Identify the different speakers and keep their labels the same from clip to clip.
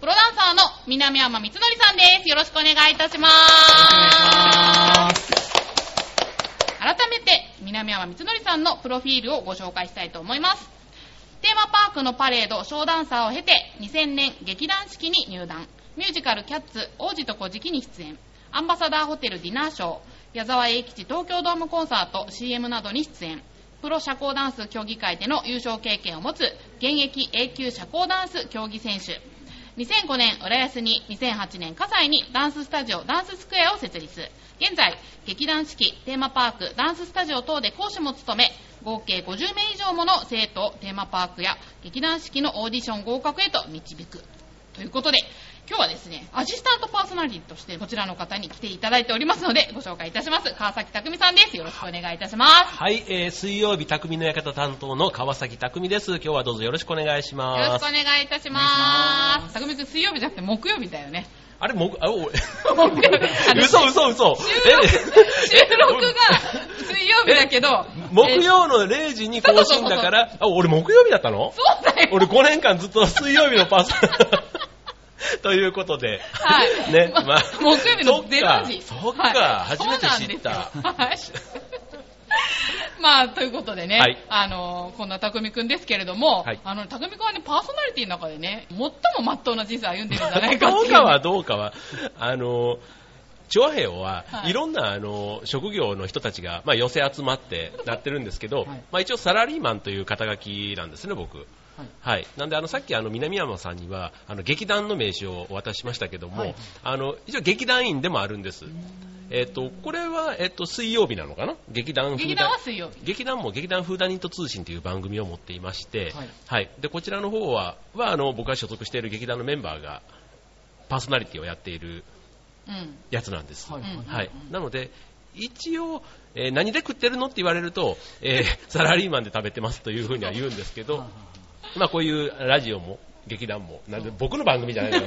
Speaker 1: プロダンサーの南山光則さんです。よろしくお願いいたします。改めて、南山光則さんのプロフィールをご紹介したいと思います。テーマパークのパレード、ショーダンサーを経て、2000年劇団四季に入団。ミュージカルキャッツ、王子と小敷に出演。アンバサダーホテルディナーショー、矢沢永吉東京ドームコンサート、CM などに出演。プロ社交ダンス競技会での優勝経験を持つ現役 A 級社交ダンス競技選手。2005年、浦安に、2008年、葛西にダンススタジオ、ダンススクエアを設立。現在、劇団四季、テーマパーク、ダンススタジオ等で講師も務め、合計50名以上もの生徒をテーマパークや劇団四季のオーディション合格へと導く。ということで、今日はですね、アシスタントパーソナリティとしてこちらの方に来ていただいておりますので、ご紹介いたします。川崎匠さんです。よろしくお願いいたします。
Speaker 2: はい、えー、水曜日、匠の館担当の川崎匠です。今日はどうぞよろしくお願いし
Speaker 1: よ
Speaker 2: ます。
Speaker 1: ろしくお願いいたします。匠くん水曜日じゃなくて木曜日だよね。
Speaker 2: あれ、もう、あ、お嘘嘘 嘘。
Speaker 1: 収録収録が水曜日だけど、
Speaker 2: 木曜の0時に更新だから、あ、俺木曜日だったの？
Speaker 1: そうだよ。
Speaker 2: 俺5年間ずっと水曜日のパーソ ということで、
Speaker 1: はい。
Speaker 2: ね、まあ、
Speaker 1: 木曜日の0時。
Speaker 2: そっか、初めて知った。
Speaker 1: まあ、ということでね、
Speaker 2: はい。
Speaker 1: あの、こんな匠くんですけれども、
Speaker 2: はい。
Speaker 1: あの、匠くんはね、パーソナリティの中でね、最も真っ当な人生を歩んでるんじゃないかっていう。
Speaker 2: どうかはどうかは、あの、チョアヘオは、
Speaker 1: はい。
Speaker 2: いろんなあの職業の人たちが、まあ、寄せ集まってなってるんですけど、
Speaker 3: はい。
Speaker 2: まあ、一応サラリーマンという肩書きなんですね、僕。はい、なんであのさっきあの南山さんにはあの劇団の名刺をお渡ししましたけども、
Speaker 3: はい。
Speaker 2: あの一応劇団員でもあるんです。えっ、とこれはえっ、と水曜日なのかな？劇団風
Speaker 1: 劇団は水曜日。
Speaker 2: 劇団も劇団フーダニット通信という番組を持っていまして、
Speaker 3: はい。
Speaker 2: はい、でこちらの方ははあの僕が所属している劇団のメンバーがパーソナリティをやっている
Speaker 1: うん。
Speaker 2: やつなんです。
Speaker 3: はい、
Speaker 2: なので一応、えー何で食ってるのって言われると、えーサラリーマンで食べてますというふうには言うんですけど、まあこういうラジオも劇団も、なんで僕の番組じゃないか ら、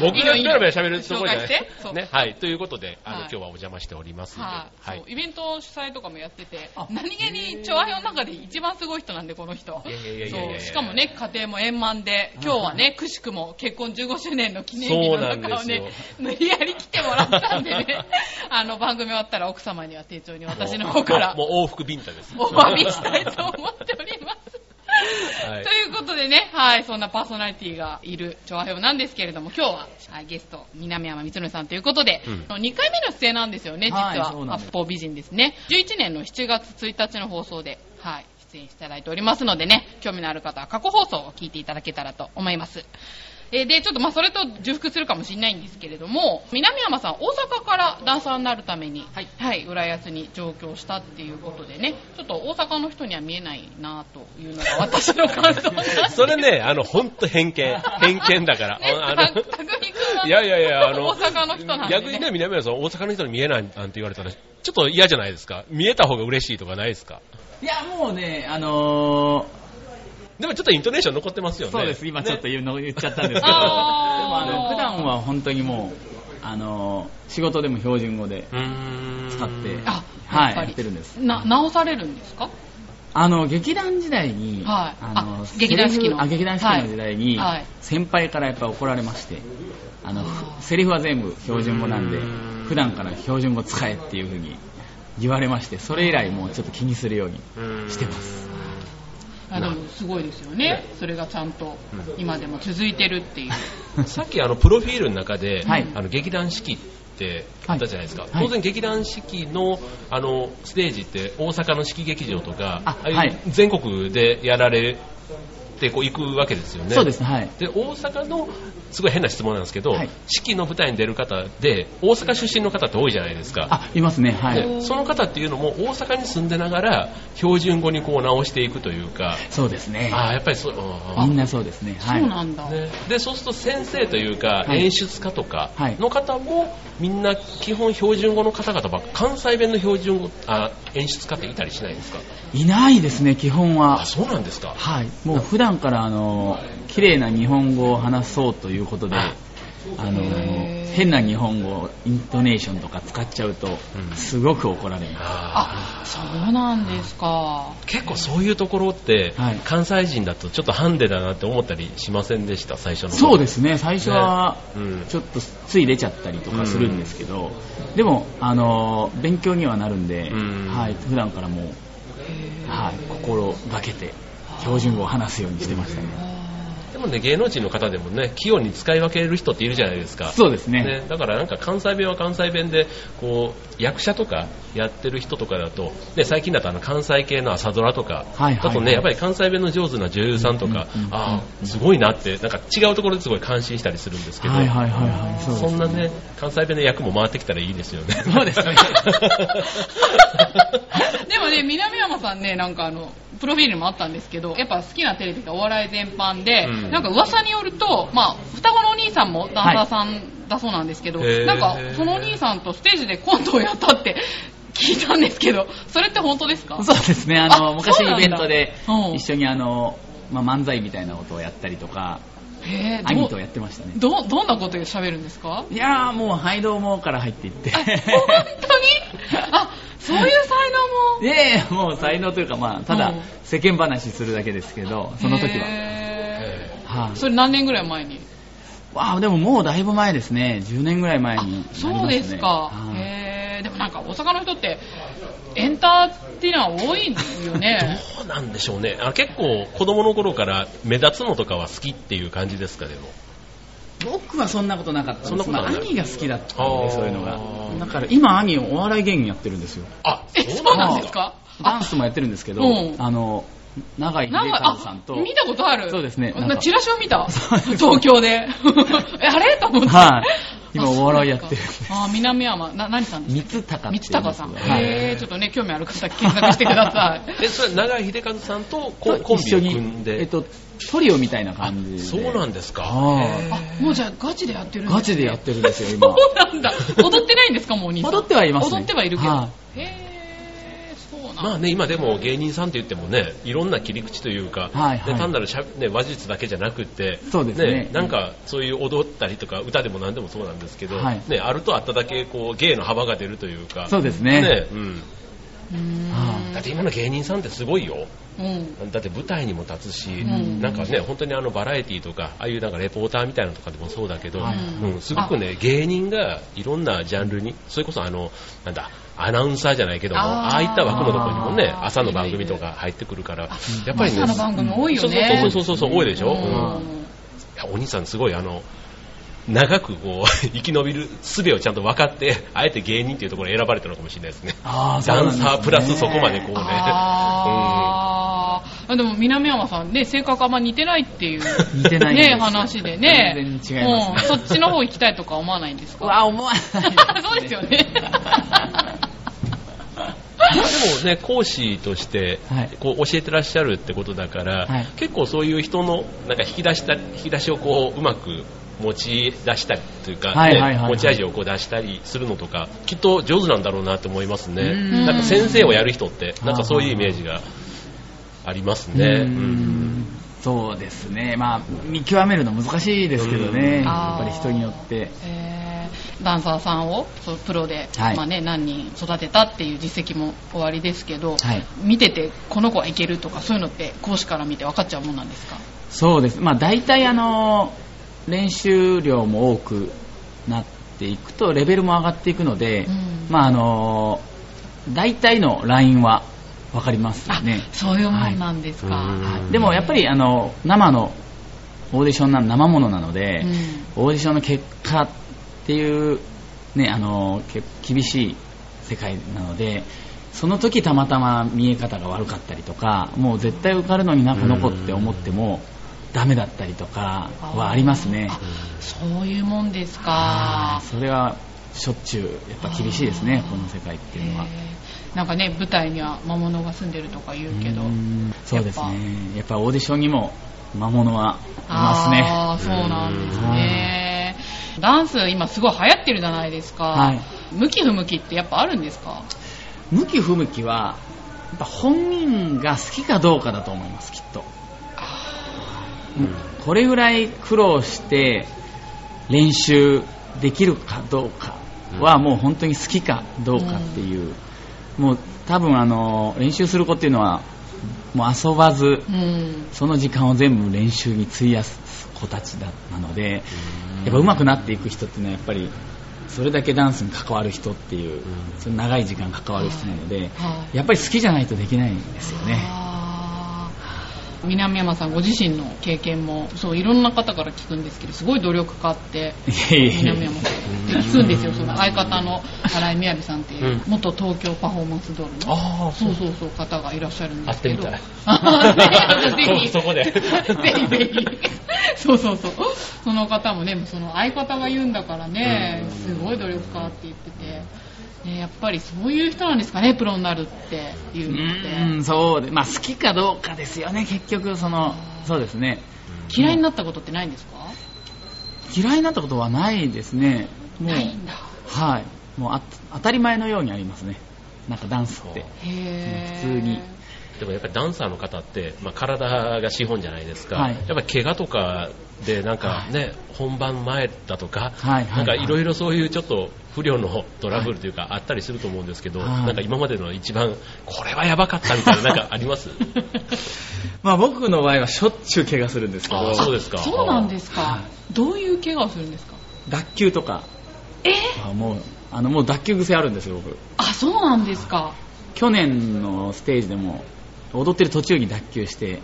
Speaker 2: 僕がベラベラ喋るところじゃない。
Speaker 1: 紹介して。そう。
Speaker 2: ね。はい。ということで、あの、
Speaker 1: はい。
Speaker 2: 今日はお邪魔しておりますので、
Speaker 1: はい、
Speaker 2: はい。
Speaker 1: イベント主催とかもやってて
Speaker 3: あ、
Speaker 1: 何気に調和表の中で一番すごい人なんで、この人。
Speaker 2: いや
Speaker 1: しかもね、家庭も円満で、今日はね、くしくも結婚15周年の記念日の中をね。
Speaker 2: です、
Speaker 1: 無理やり来てもらったんでね、あの、番組終わったら奥様には丁重に私の方から。
Speaker 2: もう往復ビンタです。
Speaker 1: お詫びしたいと思っております。
Speaker 2: はい
Speaker 1: ということでね、はい、そんなパーソナリティがいる調和表なんですけれども、今日は、はい、ゲスト、南山光則さんということで、
Speaker 2: うん
Speaker 1: 2回目の出演なんですよね、実
Speaker 3: はい
Speaker 1: は。方美人ですね。11年の7月1日の放送で、はい、出演していただいておりますのでね、興味のある方は過去放送を聞いていただけたらと思います。えーで、ちょっとまあそれと重複するかもしれないんですけれども、南山さん、大阪からダンサーになるために、はい、浦安に上京したっていうことでね、ちょっと大阪の人には見えないなというのが私の感想
Speaker 2: それね、あの、ほんと偏見。偏見だから。
Speaker 1: ね、
Speaker 2: あ
Speaker 1: たたくみくんは、
Speaker 2: いやいやいや、あの、
Speaker 1: 大阪の人なんで、ね。
Speaker 2: 逆にね、南山さん、大阪の人に見えないなんて言われたら、ちょっと嫌じゃないですか。見えた方が嬉しいとかないですか？
Speaker 3: いや、もうね、あの
Speaker 2: でもちょっとイントネーション残ってますよ
Speaker 3: ー、
Speaker 2: ね。
Speaker 3: そうです、今ちょっと
Speaker 2: ね
Speaker 3: 言うの言っちゃったんですけど、でもあの、普段は本当にもう、あのー、仕事でも標準語で。使って、
Speaker 1: あ、
Speaker 3: はい、
Speaker 1: やっ
Speaker 3: てるんです。
Speaker 1: な、直されるんですか？
Speaker 3: あの、劇団時代に、
Speaker 1: はい。
Speaker 3: あの
Speaker 1: あ劇団四季の。
Speaker 3: あ、劇団四季の時代に、
Speaker 1: はい。はい
Speaker 3: 先輩からやっぱ怒られまして、あの、セリフは全部標準語なんで普段から標準語使えっていう風に言われまして、それ以来もうちょっと気にするようにしてます。
Speaker 1: あでもすごいですよね。それがちゃんと今でも続いてるっていう。
Speaker 2: さっきあの、プロフィールの中で、
Speaker 3: はい
Speaker 2: あの、劇団四季ってあったじゃないですか。
Speaker 3: はい
Speaker 2: 当然劇団四季の、あの、ステージって大阪の四季劇場とか、
Speaker 3: はい
Speaker 2: 全国でやられてってこう行くわけですよね。
Speaker 3: そうです、はい。
Speaker 2: で、大阪の、すごい変な質問なんですけど、
Speaker 3: はい
Speaker 2: 四季の舞台に出る方で、大阪出身の方って多いじゃないですか。
Speaker 3: あ、いますね、はい。
Speaker 2: でその方っていうのも大阪に住んでながら標準語にこう直していくというか、
Speaker 3: そうですね。
Speaker 2: ああ、やっぱりそう、あ
Speaker 3: みんなそうですね。はい。
Speaker 1: そうなんだ。
Speaker 2: ね、でそうすると先生というか、
Speaker 3: はい
Speaker 2: 演出家とか
Speaker 3: はい
Speaker 2: の方もみんな基本標準語の方々ばっか関西弁の標準語あ演出家っていたりしないですか？
Speaker 3: いないですね、基本は
Speaker 2: あ。そうなんですか
Speaker 3: はい。もう普段から、あの、綺麗な日本語を話そうということで、
Speaker 2: あ
Speaker 3: あの変な日本語、イントネーションとか使っちゃうと
Speaker 2: うん、
Speaker 3: すごく怒られます。
Speaker 2: あ
Speaker 1: あ、そうなんですか。
Speaker 2: ー結構そういうところって、
Speaker 3: はい。
Speaker 2: 関西人だとちょっとハンデだなって思ったりしませんでした？最初の頃
Speaker 3: そうですね、最初はちょっとつい出ちゃったりとかするんですけど、でも、あの勉強にはなるんで、
Speaker 2: うん。
Speaker 3: はい、普段からもう、はい、心がけて標準語を話すようにしてましたね。
Speaker 2: でもね芸能人の方でもね器用に使い分ける人っているじゃないですか。
Speaker 3: そうですね。
Speaker 2: ね、だからなんか関西弁は関西弁でこう役者とかやってる人とかだと、ね、最近だとあの関西系の朝ドラとか
Speaker 3: はいはい
Speaker 2: だとねやっぱり関西弁の上手な女優さんとか、
Speaker 3: うんうんうん
Speaker 2: ああすごいなってなんか違うところですごい感心したりするんですけど、
Speaker 3: はいはいはいはい、そうです
Speaker 2: そんなね関西弁の役も回ってきたらいいですよね。
Speaker 3: そうですね。
Speaker 1: でもね、南山さんね、なんかあの、プロフィールにもあったんですけど、やっぱ好きなテレビがお笑い全般で、
Speaker 2: うん。
Speaker 1: なんか噂によると、まあ、双子のお兄さんもダンサーさんだそうなんですけど、
Speaker 2: へー。
Speaker 1: なんか、そのお兄さんとステージでコントをやったって 聞いたんですけど、それって本当ですか？
Speaker 3: そうですね、あの
Speaker 1: あ
Speaker 3: 昔イベントで
Speaker 1: うん
Speaker 3: 一緒にあの、まあ、漫才みたいなことをやったりとか、兄とやってましたね。
Speaker 1: ど、どんなことで喋るんですか？
Speaker 3: いやーもう、はいどうもから入っていって。
Speaker 1: あ、本当に？あ、そういう才能も。
Speaker 3: いやいや、もう才能というか、まあ、ただ
Speaker 1: うん
Speaker 3: 世間話するだけですけど、その時は。
Speaker 1: へ
Speaker 3: はい、
Speaker 1: ーそれ何年ぐらい前に？
Speaker 3: わあ、でももうだいぶ前ですね。10年ぐらい前にね。
Speaker 1: そうですか。
Speaker 3: はい
Speaker 1: へーでもなんか大阪の人ってエンターテイナー多いんですよね。
Speaker 2: どうなんでしょうねあ結構子供の頃から目立つのとかは好きっていう感じですかでも
Speaker 3: 僕はそんなことなかったです
Speaker 2: そんなことはない
Speaker 3: まあ兄が好きだったんで、そういうのが。だから今、兄お笑い芸人やってるんですよ。
Speaker 2: あ
Speaker 1: え、そうなんですか？
Speaker 3: ダンスもやってるんですけど、
Speaker 1: うん
Speaker 3: あの、長井秀和さんと、
Speaker 1: あ、見たことある。
Speaker 3: そうですね
Speaker 1: チラシを見た？東京で。え、あれ？と思って。
Speaker 3: はい今
Speaker 1: あ
Speaker 3: お笑いやってる
Speaker 1: あ、南山、な、何さんですか
Speaker 3: 三鷹
Speaker 1: 三鷹さん。
Speaker 3: はい
Speaker 1: へーちょっとね、興味ある方検索してください。
Speaker 2: えそれ長井秀和さんとココンビを組んで、
Speaker 3: えっと、トリオみたいな感じで。
Speaker 2: そうなんですか
Speaker 1: あ、もうじゃあガチでやってるんですね
Speaker 3: ガチでやってるんですよ、
Speaker 1: そう
Speaker 3: 今。
Speaker 1: なんだ。踊ってないんですか、もうお兄さん。
Speaker 3: 踊ってはいますね
Speaker 1: 踊ってはいるけど。
Speaker 3: は
Speaker 1: へーそうなんだ。
Speaker 2: まあね、今でも芸人さんって言ってもね、いろんな切り口というか、
Speaker 3: はいはい。
Speaker 2: ね単なるしゃ、ね、話術だけじゃなくって、
Speaker 3: そうですね。
Speaker 2: なんかそういう踊ったりとか、歌でも何でもそうなんですけど、
Speaker 3: はい。
Speaker 2: ね、あるとあっただけこう芸の幅が出るというか、
Speaker 3: そうですね。
Speaker 2: うん、
Speaker 1: うーん。
Speaker 3: は
Speaker 2: だって今の芸人さんってすごいよ。
Speaker 1: うん。
Speaker 2: だって舞台にも立つし、
Speaker 1: ん。
Speaker 2: なんかね、本当にあのバラエティとか、ああいうなんかレポーターみたいなのとかでもそうだけど、
Speaker 3: はい。
Speaker 2: うん、すごくね、芸人がいろんなジャンルに、それこそあの、なんだ、アナウンサーじゃないけども、
Speaker 1: あー。
Speaker 2: ああいった枠のところにもね、朝の番組とか入ってくるから、やっぱりね、
Speaker 1: 朝の番組多いよね。
Speaker 2: そうそうそうそうそう、多いでしょ、
Speaker 1: う
Speaker 2: うんん。いやお兄さんすごいあの、長くこう、生き延びる術をちゃんと分かって、あえて芸人っていうところを選ばれたのかもしれないですね。
Speaker 3: あ
Speaker 2: ダンサープラスそこまでこうね。
Speaker 1: あー。でも南山さんね、性格あんま似てないっていう、
Speaker 3: 似てない
Speaker 1: ね、話でね。
Speaker 3: 全然違いますね。
Speaker 1: うん。そっちの方行きたいとか思わないんですか？
Speaker 3: うわ、思わない
Speaker 1: そうですよね。
Speaker 2: でもね、講師として
Speaker 3: はい。
Speaker 2: こう教えてらっしゃるってことだから、
Speaker 3: はい。
Speaker 2: 結構そういう人のなんか引き出した引き出しをこううまく持ち出したりというか、ね
Speaker 3: はいはいはいはい
Speaker 2: 持ち味をこう出したりするのとか、きっと上手なんだろうなって思いますね。
Speaker 3: うん
Speaker 2: なんか先生をやる人って、なんかそういうイメージがありますね。
Speaker 3: そうですね。まあ、見極めるの難しいですけどね。
Speaker 2: うん
Speaker 3: やっぱり人によって。
Speaker 1: えーダンサーさんをそうプロで、
Speaker 3: はい
Speaker 1: まあね、何人育てたっていう実績も終わりですけど、
Speaker 3: はい
Speaker 1: 見ててこの子はいけるとかそういうのって講師から見て分かっちゃうもんなんですか？
Speaker 3: そうです。まあ、大体あの、練習量も多くなっていくと、レベルも上がっていくので、
Speaker 1: うん。
Speaker 3: まあ、あの、大体のラインは分かりますよ
Speaker 1: あ
Speaker 3: ね。
Speaker 1: そういうもんなんですか、
Speaker 2: はい。
Speaker 3: はい。でもやっぱりあの生のオーディションな生ものなので、オーディションの結果っていう、ね、あのけ厳しい世界なのでその時たまたま見え方が悪かったりとかもう絶対受かるのになこの子って思ってもダメだったりとかはありますね。
Speaker 1: あそういうもんですか。
Speaker 3: それはしょっちゅうやっぱ厳しいですねこの世界っていうのは。
Speaker 1: なんかね舞台には魔物が住んでるとか言うけど。
Speaker 3: うん。そうです
Speaker 1: やっ
Speaker 3: ね。やっぱオーディションにも魔物はいますね。
Speaker 1: ああそうなんですね。ダンス今すごい流行ってるじゃないですか、
Speaker 3: はい。
Speaker 1: 向き不向きってやっぱあるんですか？
Speaker 3: 向き不向きはやっぱ本人が好きかどうかだと思いますきっと。うんこれぐらい苦労して練習できるかどうかはもう本当に好きかどうかっていう、もう多分あの練習する子っていうのはもう遊ばず
Speaker 1: うん。
Speaker 3: その時間を全部練習に費やす子たちだなのでやっぱ上手くなっていく人っていうのはやっぱりそれだけダンスに関わる人っていう、その長い時間関わる人なので、
Speaker 1: はい。
Speaker 3: やっぱり好きじゃないとできないんですよね。
Speaker 1: 南山さんご自身の経験もそういろんな方から聞くんですけどすごい努力家って南山さん聞くんですよ。その相方の新井みやびさんっていう
Speaker 2: うん。
Speaker 1: 元東京パフォーマンスドールの
Speaker 2: ああ
Speaker 1: そう。そうそう方がいらっしゃるんですけど。ぜひ。
Speaker 2: そそこで。
Speaker 1: ぜひぜひ。そうそうそう。その方もねその相方が言うんだからねすごい努力家って言ってて、ね、やっぱりそういう人なんですかねプロになるっていう
Speaker 3: う
Speaker 1: のって。
Speaker 3: そうでまあ好きかどうかですよね結局そのそうですね。
Speaker 1: 嫌いになったことってないんですか？
Speaker 3: 嫌いになったことはないですね。
Speaker 1: ないんだ。
Speaker 3: はい。もうあ当たり前のようにありますね。なんかダンスって。普通に
Speaker 2: でもやっぱりダンサーの方って、まあ、体が資本じゃないですか、
Speaker 3: はい。
Speaker 2: やっぱり怪我とかでなんかね、本番前だとか、
Speaker 3: はいはい
Speaker 2: なんかいろいろそういうちょっと不良のトラブルというかあったりすると思うんですけど、
Speaker 3: はい。
Speaker 2: なんか今までの一番これはやばかったみたいななんか あります？
Speaker 3: まあ僕の場合はしょっちゅう怪我するんですけど。
Speaker 2: あそうですか。
Speaker 1: そうなんですか。
Speaker 3: は
Speaker 1: どういう怪我をするんですか？
Speaker 3: 脱臼とか。
Speaker 1: え？
Speaker 3: あもうあのもう脱臼癖あるんですよ僕。
Speaker 1: あそうなんですか。
Speaker 3: 去年のステージでも踊ってる途中に脱臼して、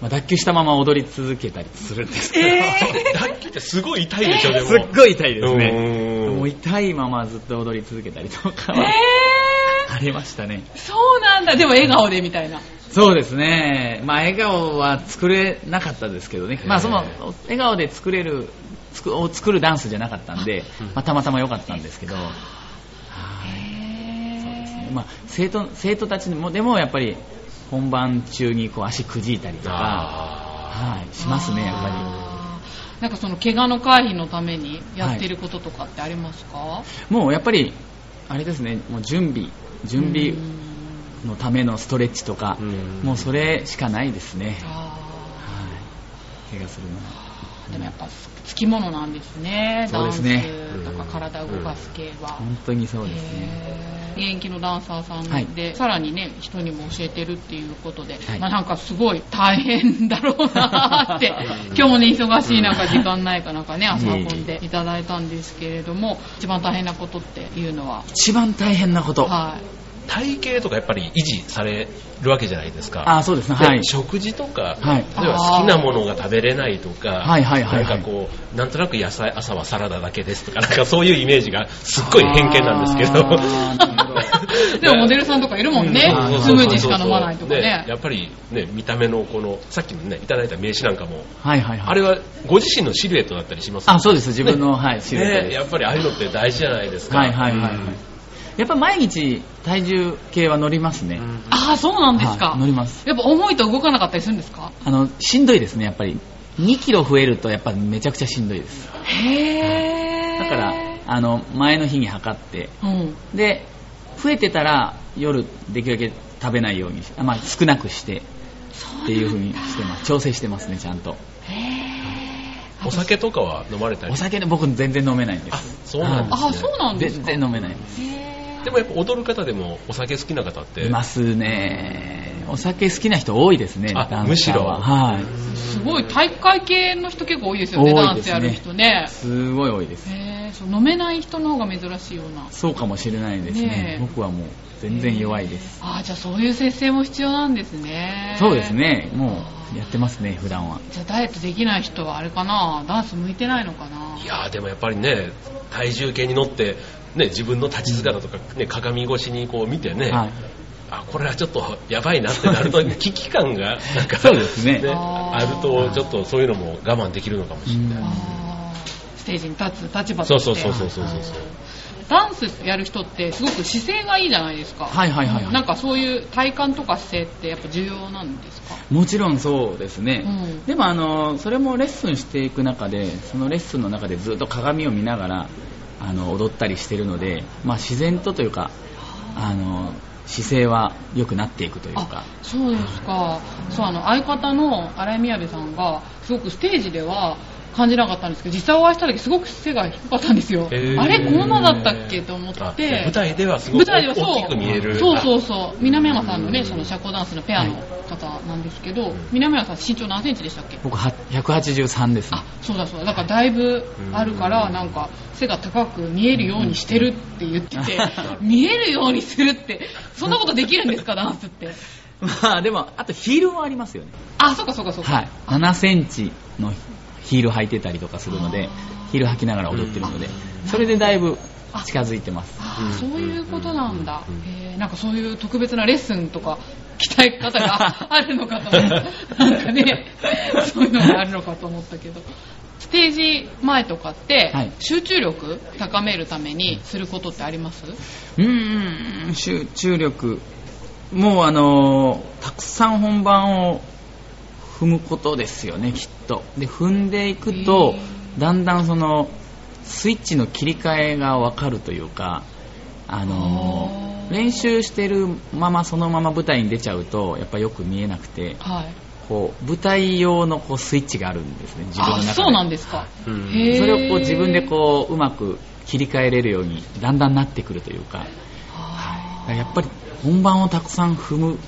Speaker 3: まあ、脱臼したまま踊り続けたりするんです。けど、
Speaker 2: 脱臼ってすごい痛いでしょ、でも。
Speaker 3: すっごい痛いです
Speaker 2: う
Speaker 3: ねもう痛いままずっと踊り続けたりとか
Speaker 1: え
Speaker 3: は
Speaker 1: ー。
Speaker 3: ありましたね。
Speaker 1: そうなんだ。でも笑顔でみたいな。
Speaker 3: そうですね。まあ笑顔は作れなかったですけどね。まあその笑顔で作れるつくを作るダンスじゃなかったんで、まあ、たまたま良かったんですけど。はい。そうですね。まあ、生徒生徒たちもでもやっぱり本番中にこう足くじいたりとか、
Speaker 2: あ
Speaker 3: はい、しますねやっぱ
Speaker 1: あー。なんかその怪我の回避のためにやってることとかってありますか、
Speaker 3: りもうやっぱりあれですねもう準備準備
Speaker 1: うん。
Speaker 3: のためのストレッチとか
Speaker 2: うん。
Speaker 3: もうそれしかないですね、
Speaker 1: あ
Speaker 3: はい、怪我するのは。
Speaker 1: ーでもやっぱつきものなんですね
Speaker 3: そうですね。
Speaker 1: ダンスとか体を動かす系は、
Speaker 3: 本当にそうですね。
Speaker 1: 現役のダンサーさん
Speaker 3: はい。
Speaker 1: で、さらにね人にも教えてるっていうことで、
Speaker 3: はい。
Speaker 1: まあなんかすごい大変だろうなって 今日もね忙しい中時間ないかなんかね朝運んでいただいたんですけれども一番大変なことっていうのは？
Speaker 3: 一番大変なこと、
Speaker 1: はい
Speaker 2: 体型とかやっぱり維持されるわけじゃないですか。
Speaker 3: あそうですね。
Speaker 2: で
Speaker 3: はい。
Speaker 2: 食事とか、
Speaker 3: はい。
Speaker 2: 例えば好きなものが食べれないとか、
Speaker 3: はいはいはいはい。
Speaker 2: なんかこう、なんとなく野菜、朝はサラダだけですとか、なんかそういうイメージがすっごい偏見なんですけど。
Speaker 1: でもモデルさんとかいるもんね。
Speaker 3: うん。
Speaker 1: スムージーしか飲まないとか
Speaker 2: で
Speaker 1: ね
Speaker 2: やっぱりね、見た目のこの、さっきのね、いただいた名刺なんかも、
Speaker 3: はいはいはい。
Speaker 2: あれはご自身のシルエットだったりします
Speaker 3: あそうです。自分の、はいシルエット
Speaker 2: やっぱりああいうのって大事じゃないですか。
Speaker 3: はいはいはい、はい。
Speaker 2: うん
Speaker 3: やっぱ毎日体重計は乗りますね、
Speaker 1: ああそうなんですか、
Speaker 3: はい乗ります。
Speaker 1: やっぱ重いと動かなかったりするんですか？
Speaker 3: あのしんどいですねやっぱり。2キロ増えるとやっぱめちゃくちゃしんどいです。
Speaker 1: へえ
Speaker 3: だからあの前の日に測って。
Speaker 1: うん。
Speaker 3: で増えてたら夜できるだけ食べないようにまあ、少なくして。っていう風にしてます。調整してますねちゃんと。
Speaker 2: お酒とかは飲まれたり？
Speaker 3: お酒で僕全然飲めないんで
Speaker 2: あ
Speaker 3: す
Speaker 2: そうなんですね。
Speaker 1: あそうなんですか。
Speaker 3: 全然飲めないです。
Speaker 1: へ
Speaker 2: でもやっぱ踊る方でもお酒好きな方って。
Speaker 3: いますね。お酒好きな人多いですね
Speaker 2: あむしろ。
Speaker 3: はい。
Speaker 1: ーすごい体育会系の人結構多いですよねダンスやる人ね。
Speaker 3: すごい多いです。
Speaker 1: へーそう飲めない人の方が珍しいような。
Speaker 3: そうかもしれないですね。
Speaker 1: ねえ。
Speaker 3: 僕はもう全然弱いです。
Speaker 1: ああじゃあそういう節制も必要なんですね。
Speaker 3: そうですね。もうやってますね普段は。
Speaker 1: じゃあダイエットできない人はあれかな？ダンス向いてないのかな？い
Speaker 2: やーでもやっぱりね体重計に乗ってね自分の立ち姿とか、ね、鏡越しにこう見てね、
Speaker 3: はい。
Speaker 2: あこれはちょっとやばいなってなると 危機感がなんか
Speaker 3: そうですね。
Speaker 2: あるとちょっとそういうのも我慢できるのかもしれない、
Speaker 1: ステージに立つ立場
Speaker 2: そ
Speaker 1: として。
Speaker 2: うそうそうそうそうそう
Speaker 1: ダンスやる人ってすごく姿勢がいいじゃないですか。
Speaker 3: はいはいはい、はい、
Speaker 1: なんかそういう体幹とか姿勢ってやっぱ重要なんですか？
Speaker 3: もちろんそうですね、
Speaker 1: うん。
Speaker 3: でもあのそれもレッスンしていく中でそのレッスンの中でずっと鏡を見ながらあの踊ったりしてるので、まあ、自然とというかあの姿勢は良くなっていくというか。
Speaker 1: そうですか。そうあの相方の荒井みやべさんがすごくステージでは感じなかったんですけど実際お会いした時すごく背が低かったんですよ。あれこんなだったっけ？と思っ
Speaker 2: あ
Speaker 1: て。
Speaker 2: 舞台ではすごく大きく見える。
Speaker 1: そうそうそう。南山さんのね
Speaker 2: うん
Speaker 1: その社交ダンスのペアの方なんですけど、南山さん身長何センチでしたっけ？
Speaker 3: 僕は183です。ね
Speaker 1: あそうだそうだ。だからだいぶあるからなんか背が高く見えるようにしてるって言ってて 見えるようにするってそんなことできるんですか？ダンスって。
Speaker 3: まあでもあとヒールもありますよね。
Speaker 1: あそうかそうかそうか、
Speaker 3: はい。7センチのヒール履いてたりとかするので
Speaker 1: あ
Speaker 3: ヒール履きながら踊ってるのでそれでだいぶ近づいてます。
Speaker 1: あそういうことなんだ、
Speaker 2: うん
Speaker 1: へー。なんかそういう特別なレッスンとか鍛え方があるのかと思った なんかねそういうのがあるのかと思ったけど。ステージ前とかって、
Speaker 3: はい。
Speaker 1: 集中力高めるためにすることってあります？
Speaker 3: うーん。集中力。もうあのーたくさん本番を踏むことですよねきっと。で踏んでいくと
Speaker 1: へ
Speaker 3: だんだんそのスイッチの切り替えが分かるというかあの練習してるままそのまま舞台に出ちゃうとやっぱよく見えなくて
Speaker 1: はい。
Speaker 3: こう舞台用のこうスイッチがあるんですね自分の中で。
Speaker 1: あそうなんですか、
Speaker 2: うん
Speaker 3: それをこう自分でこううまく切り替えれるようにだんだんなってくるというか。
Speaker 1: あ
Speaker 3: やっぱり本番をたくさん踏む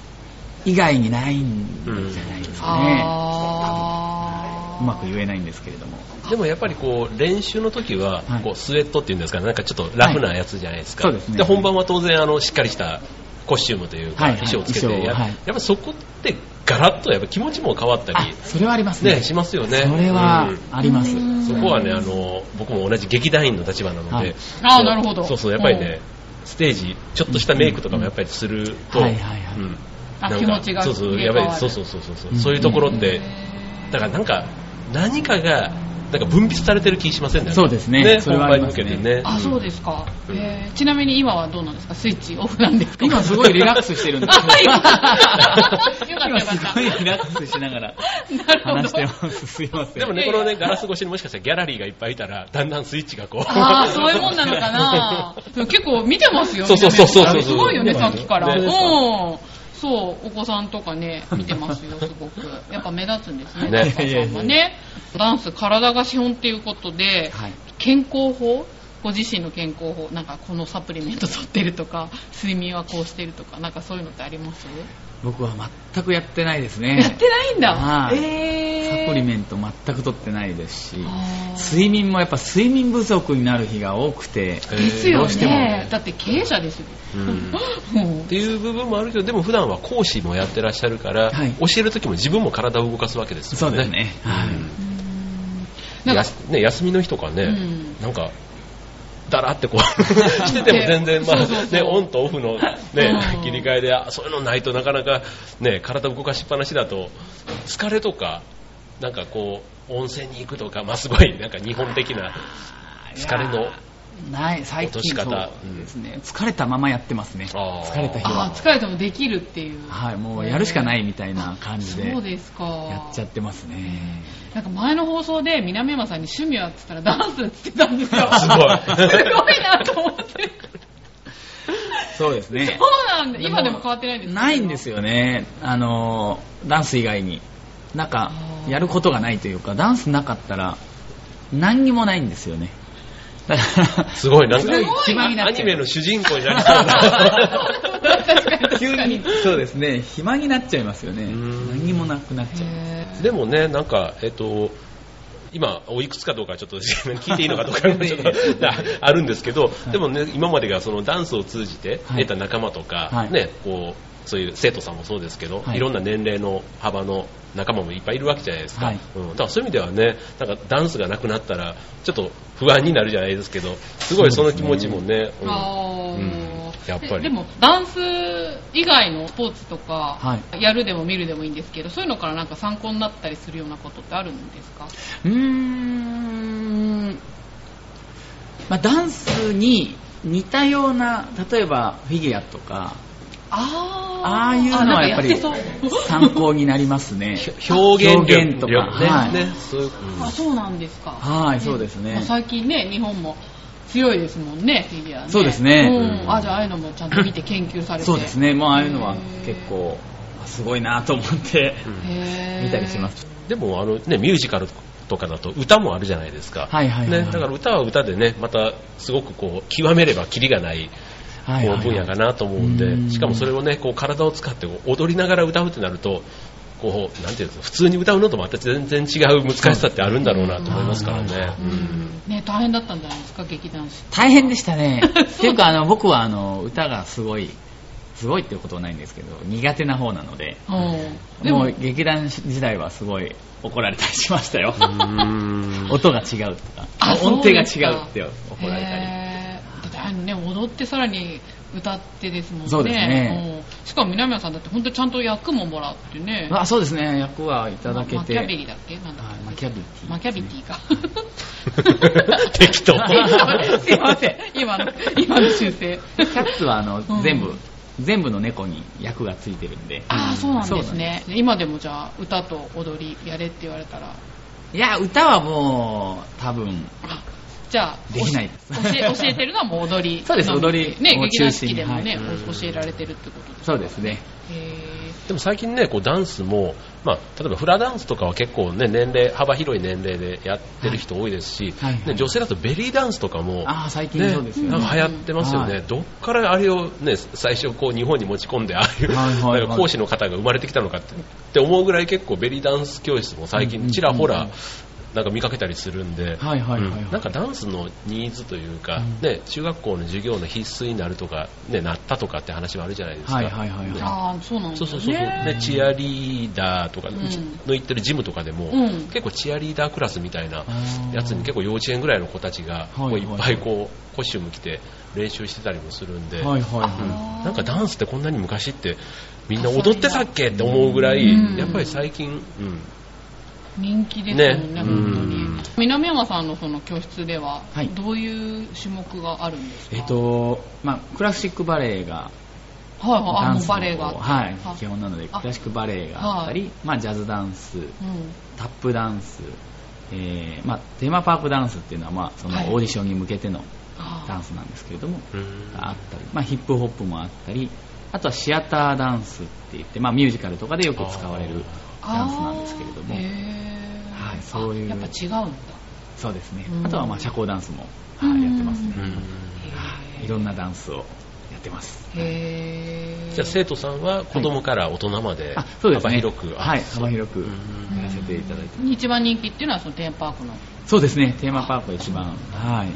Speaker 3: 以外にないんじゃないですかね、
Speaker 1: あー。
Speaker 3: うまく言えないんですけれども。
Speaker 2: でもやっぱりこう練習の時は
Speaker 3: はい。
Speaker 2: こうスウェットっていうんですかね。なんかちょっとラフなやつじゃないですか、
Speaker 3: はい。そうですね。
Speaker 2: 本番は当然あのしっかりしたコスチュームというか
Speaker 3: はいはい。
Speaker 2: 衣装をつけてや,、っぱそこってガラッとやっぱ気持ちも変わった
Speaker 3: あ
Speaker 2: り
Speaker 3: それはありますね。
Speaker 2: ねしますよね。
Speaker 3: それは
Speaker 2: うん。
Speaker 3: あります、
Speaker 1: うん
Speaker 2: そこはねあの僕も同じ劇団員の立場なので、
Speaker 3: はい。
Speaker 1: あーなるほど。
Speaker 2: そうそうやっぱりねステージちょっとしたメイクとかもやっぱりすると、
Speaker 3: はいはいはい。
Speaker 2: うん
Speaker 1: 気持ちが
Speaker 2: そうそうやっぱりそうそうそうそうそう、
Speaker 3: うん
Speaker 2: そういうところってだからなんか何かがなんか分泌されてる気しませんね。
Speaker 3: そうですね。
Speaker 2: ね
Speaker 3: それはありますね。
Speaker 2: ね。
Speaker 1: あ、そう
Speaker 2: す
Speaker 1: ですか、
Speaker 2: うん
Speaker 1: えー。ちなみに今はどうなんですか？スイッチオフなんですか？
Speaker 3: 今すごいリラックスしてるんです
Speaker 1: あよ。よか
Speaker 3: 今
Speaker 1: った
Speaker 3: すごいリラックスしながら
Speaker 1: なるほど。
Speaker 3: 話してます。すいません。
Speaker 2: でもね、このね、ガラス越しにもしかしたらギャラリーがいっぱいいたら、だんだんスイッチがこう。
Speaker 1: ああ、そういうもんなのかな。結構見てますよ
Speaker 2: そうそうそうそうそう
Speaker 1: すごいよね、
Speaker 2: ね
Speaker 1: さっきから。
Speaker 2: ね。
Speaker 1: うん。そう、お子さんとかね、見てますよ、すごく。やっぱ目立つんですね、
Speaker 2: ね
Speaker 1: さんはね。ダンス、体が資本っていうことで、
Speaker 3: はい
Speaker 1: 健康法ご自身の健康法、なんかこのサプリメント取ってるとか、睡眠はこうしてるとか、なんかそういうのってあります？
Speaker 3: 僕は全くやってないですね。
Speaker 1: やってないんだ。
Speaker 3: はい。
Speaker 1: えー。
Speaker 3: サプリメント全く取ってないですし睡眠もやっぱ睡眠不足になる日が多くて
Speaker 1: ですよ
Speaker 3: どうしても。
Speaker 1: ね。だって経営者ですよ。
Speaker 2: うん。っていう部分もあるけど、でも普段は講師もやってらっしゃるから、
Speaker 3: はい。
Speaker 2: 教える時も自分も体を動かすわけですよね。
Speaker 3: そうですね。はい。
Speaker 2: うん。
Speaker 1: なんか
Speaker 2: やすね、休みの日とかね、
Speaker 1: うん。
Speaker 2: なんか、だらってこう してても全然、まあね、オンとオフの、ね
Speaker 1: うん。
Speaker 2: 切り替えであそういうのないとなかなか、ね、体動かしっぱなしだと疲れとかなんかこう温泉に行くとか、まあ、すごいなんか日本的な疲れの
Speaker 3: ない最近そうですね、疲れたままやってますね。疲れた日
Speaker 1: あ
Speaker 3: は
Speaker 1: ー疲れてもできるっていう。
Speaker 3: はいもうやるしかないみたいな感じで
Speaker 1: そうですか。
Speaker 3: やっちゃってますね。
Speaker 1: なんか前の放送で南山さんに趣味はって言ったらダンスって言ってたんですよ。
Speaker 2: すごい。
Speaker 1: すごいなと思って。
Speaker 3: そうですね。
Speaker 1: そうなんだ。今でも変わってないんですか
Speaker 3: ないんですよね。あのダンス以外に。なんかやることがないというかダンスなかったら何にもないんですよね
Speaker 2: すごいなんかアニメの主人公になりそうな
Speaker 3: 急にそうですね。暇になっちゃいますよね。
Speaker 2: ん。
Speaker 3: 何にもなくなっちゃう。
Speaker 2: でもねなんかえっと今、おいくつかどうかちょっと聞いていいのかどうかちょっと あるんですけど、でもね、今までがそのダンスを通じて
Speaker 3: はい。
Speaker 2: 得た仲間とか、
Speaker 3: はい。
Speaker 2: ね、こう、そういう生徒さんもそうですけど、
Speaker 3: はい。
Speaker 2: いろんな年齢の幅の仲間もいっぱいいるわけじゃないですか。
Speaker 3: はい。
Speaker 2: うん、だからそういう意味ではね、なんかダンスがなくなったら、ちょっと不安になるじゃないですけど、すごいその気持ちもね、うん。
Speaker 1: あー
Speaker 2: うん。やっぱり。
Speaker 1: でも、ダンス以外のスポーツとか、
Speaker 3: は
Speaker 1: やるでも見るでもいいんですけど、そういうのからなんか参考になったりするようなことってあるんですか？
Speaker 3: うーん、まあ、ダンスに似たような、例えばフィギュアとか、
Speaker 1: あ
Speaker 3: ああいうのはやっぱり参考になりますね。
Speaker 2: 表現力
Speaker 3: 表現とか
Speaker 2: ね、
Speaker 3: はい
Speaker 2: ね、そういう、うん
Speaker 1: あ、そうなんですか。
Speaker 3: はい、そうですね
Speaker 1: まあ。最近ね、日本も強いですもんね、フィギュアね。
Speaker 3: そうですね
Speaker 1: うんあ、じゃあああいうのもちゃんと見て研究されて。
Speaker 3: そうですね、もうああいうのは結構、あすごいなと思って見たりします。
Speaker 2: でもあの、ね、ミュージカルとかだと歌もあるじゃないですか。
Speaker 3: はいはいはいはい
Speaker 2: ね、だから歌は歌でね、またすごくこう、極めればキリがない
Speaker 3: はいはいはい
Speaker 2: こう分野かなと思うんで、
Speaker 3: うん
Speaker 2: しかもそれをね、こう体を使って踊りながら歌うってなると、こう、なんていうんですか、普通に歌うのとまた全然違う難しさってあるんだろうなと思いますからね。
Speaker 1: ね、大変だったんじゃないですか、劇団士。
Speaker 3: 大変でしたね。っていうか、あの、僕はあの、歌がすごい、すごいっていうことはないんですけど、苦手な方なので、
Speaker 1: うんでも
Speaker 3: 劇団時代はすごい怒られたりしましたよ。
Speaker 2: うん
Speaker 3: 音が違うとか、
Speaker 1: あ
Speaker 3: 音程が違うって怒られたり。
Speaker 1: ね、踊ってさらに歌ってですもんね。
Speaker 3: そうですね
Speaker 1: うんしかも南谷さんだって本当ちゃんと役ももらってね。
Speaker 3: あそうですね、役はいただけて。
Speaker 1: マキャベリだっけ？なんだ
Speaker 3: マキャビティ。
Speaker 1: マキャビティか。
Speaker 2: 適当。
Speaker 1: すいません。今の、今の修正。
Speaker 3: キャッツはあの、
Speaker 1: うん
Speaker 3: 全部、全部の猫に役がついてるんで。
Speaker 1: ああ、そうなんですね。今でもじゃあ、歌と踊りやれって言われたら、
Speaker 3: いや、歌はもう、多分、
Speaker 1: あじゃあ、
Speaker 3: できないです。
Speaker 1: 教え教えてるのはもう踊り。
Speaker 3: そうです踊り
Speaker 1: ね、
Speaker 3: を
Speaker 1: 劇団四季でもね、
Speaker 3: はい
Speaker 1: お教えられてるってことです
Speaker 3: そうですね。
Speaker 1: へ
Speaker 2: でも最近ね、こうダンスも、まあ、例えばフラダンスとかは結構ね、年齢、幅広い年齢でやってる人多いですし、
Speaker 3: はいはい
Speaker 2: ね、女性だとベリーダンスとかも、
Speaker 3: ああ、最近
Speaker 2: ね、
Speaker 3: そうですよね。
Speaker 2: なんか流行ってますよね、
Speaker 3: はい。
Speaker 2: どっからあれを、ね、最初こう日本に持ち込んでああいう、
Speaker 3: はいはいはい。
Speaker 2: 講師の方が生まれてきたのかってって思うぐらい結構ベリーダンス教室も最
Speaker 3: うんうん
Speaker 2: 近ちらほらなんか見かけたりするんで、
Speaker 3: はいはいはいはい。
Speaker 2: うん。なんかダンスのニーズというか、
Speaker 3: うん。
Speaker 2: ね、中学校の授業の必須になるとか、ね、なったとかって話はあるじゃないですか。
Speaker 3: はいはいはいはい。
Speaker 2: ね。
Speaker 1: ああ、そうなんですね。
Speaker 2: そうそうそう。そう、ね、チアリーダーとか、の行ってるジムとかでも、
Speaker 1: うん。
Speaker 2: 結構チアリーダークラスみたいなやつに結構幼稚園ぐらいの子たちが
Speaker 3: はい
Speaker 2: こういっぱいこうコスチューム着て練習してたりもするんで、
Speaker 3: はいはい
Speaker 2: うん。
Speaker 3: は
Speaker 2: なんかダンスってこんなに昔ってみんな踊ってたっけって思うぐらい、
Speaker 1: うん。
Speaker 2: やっぱり最近、うん、
Speaker 1: 人気ですよね、
Speaker 2: ね
Speaker 1: 本当に
Speaker 2: うん。
Speaker 1: 南山さんのその教室では
Speaker 3: はい、
Speaker 1: どういう種目があるんですか？
Speaker 3: い。えっ、と、まあ、クラシックバレエが、
Speaker 1: はいはい、
Speaker 3: ダンスの
Speaker 1: バレエがあって。
Speaker 3: はい
Speaker 1: あ、
Speaker 3: 基本なので、
Speaker 1: あ
Speaker 3: クラシックバレエがあったり、まあ、ジャズダンス、
Speaker 1: うん。
Speaker 3: タップダンス、えーまあ、テーマパークダンスっていうのは、まあ、その
Speaker 1: はい
Speaker 3: オーディションに向けての
Speaker 1: あ
Speaker 3: ダンスなんですけれども、
Speaker 2: うん
Speaker 3: あったり、まあ、ヒップホップもあったり、あとはシアターダンスって言って、まあ、ミュージカルとかでよく使われるダンスなんですけれどもはいそういう
Speaker 1: あやっぱ違うんだ。
Speaker 3: そうですね
Speaker 1: う。ん
Speaker 3: あとはまあ社交ダンスも、
Speaker 1: うん
Speaker 3: はい、やってますね。
Speaker 2: うん
Speaker 3: はいいろんなダンスをやってます。
Speaker 2: じゃあ生徒さんは子供から大人まで
Speaker 3: あそうですね。
Speaker 2: 幅広く、あ
Speaker 3: はい、幅広く
Speaker 2: うん
Speaker 3: やらせていただいて。
Speaker 1: 一番人気っていうのはそのテーマパークの。
Speaker 3: そうですね、テーマパークが一番、はい。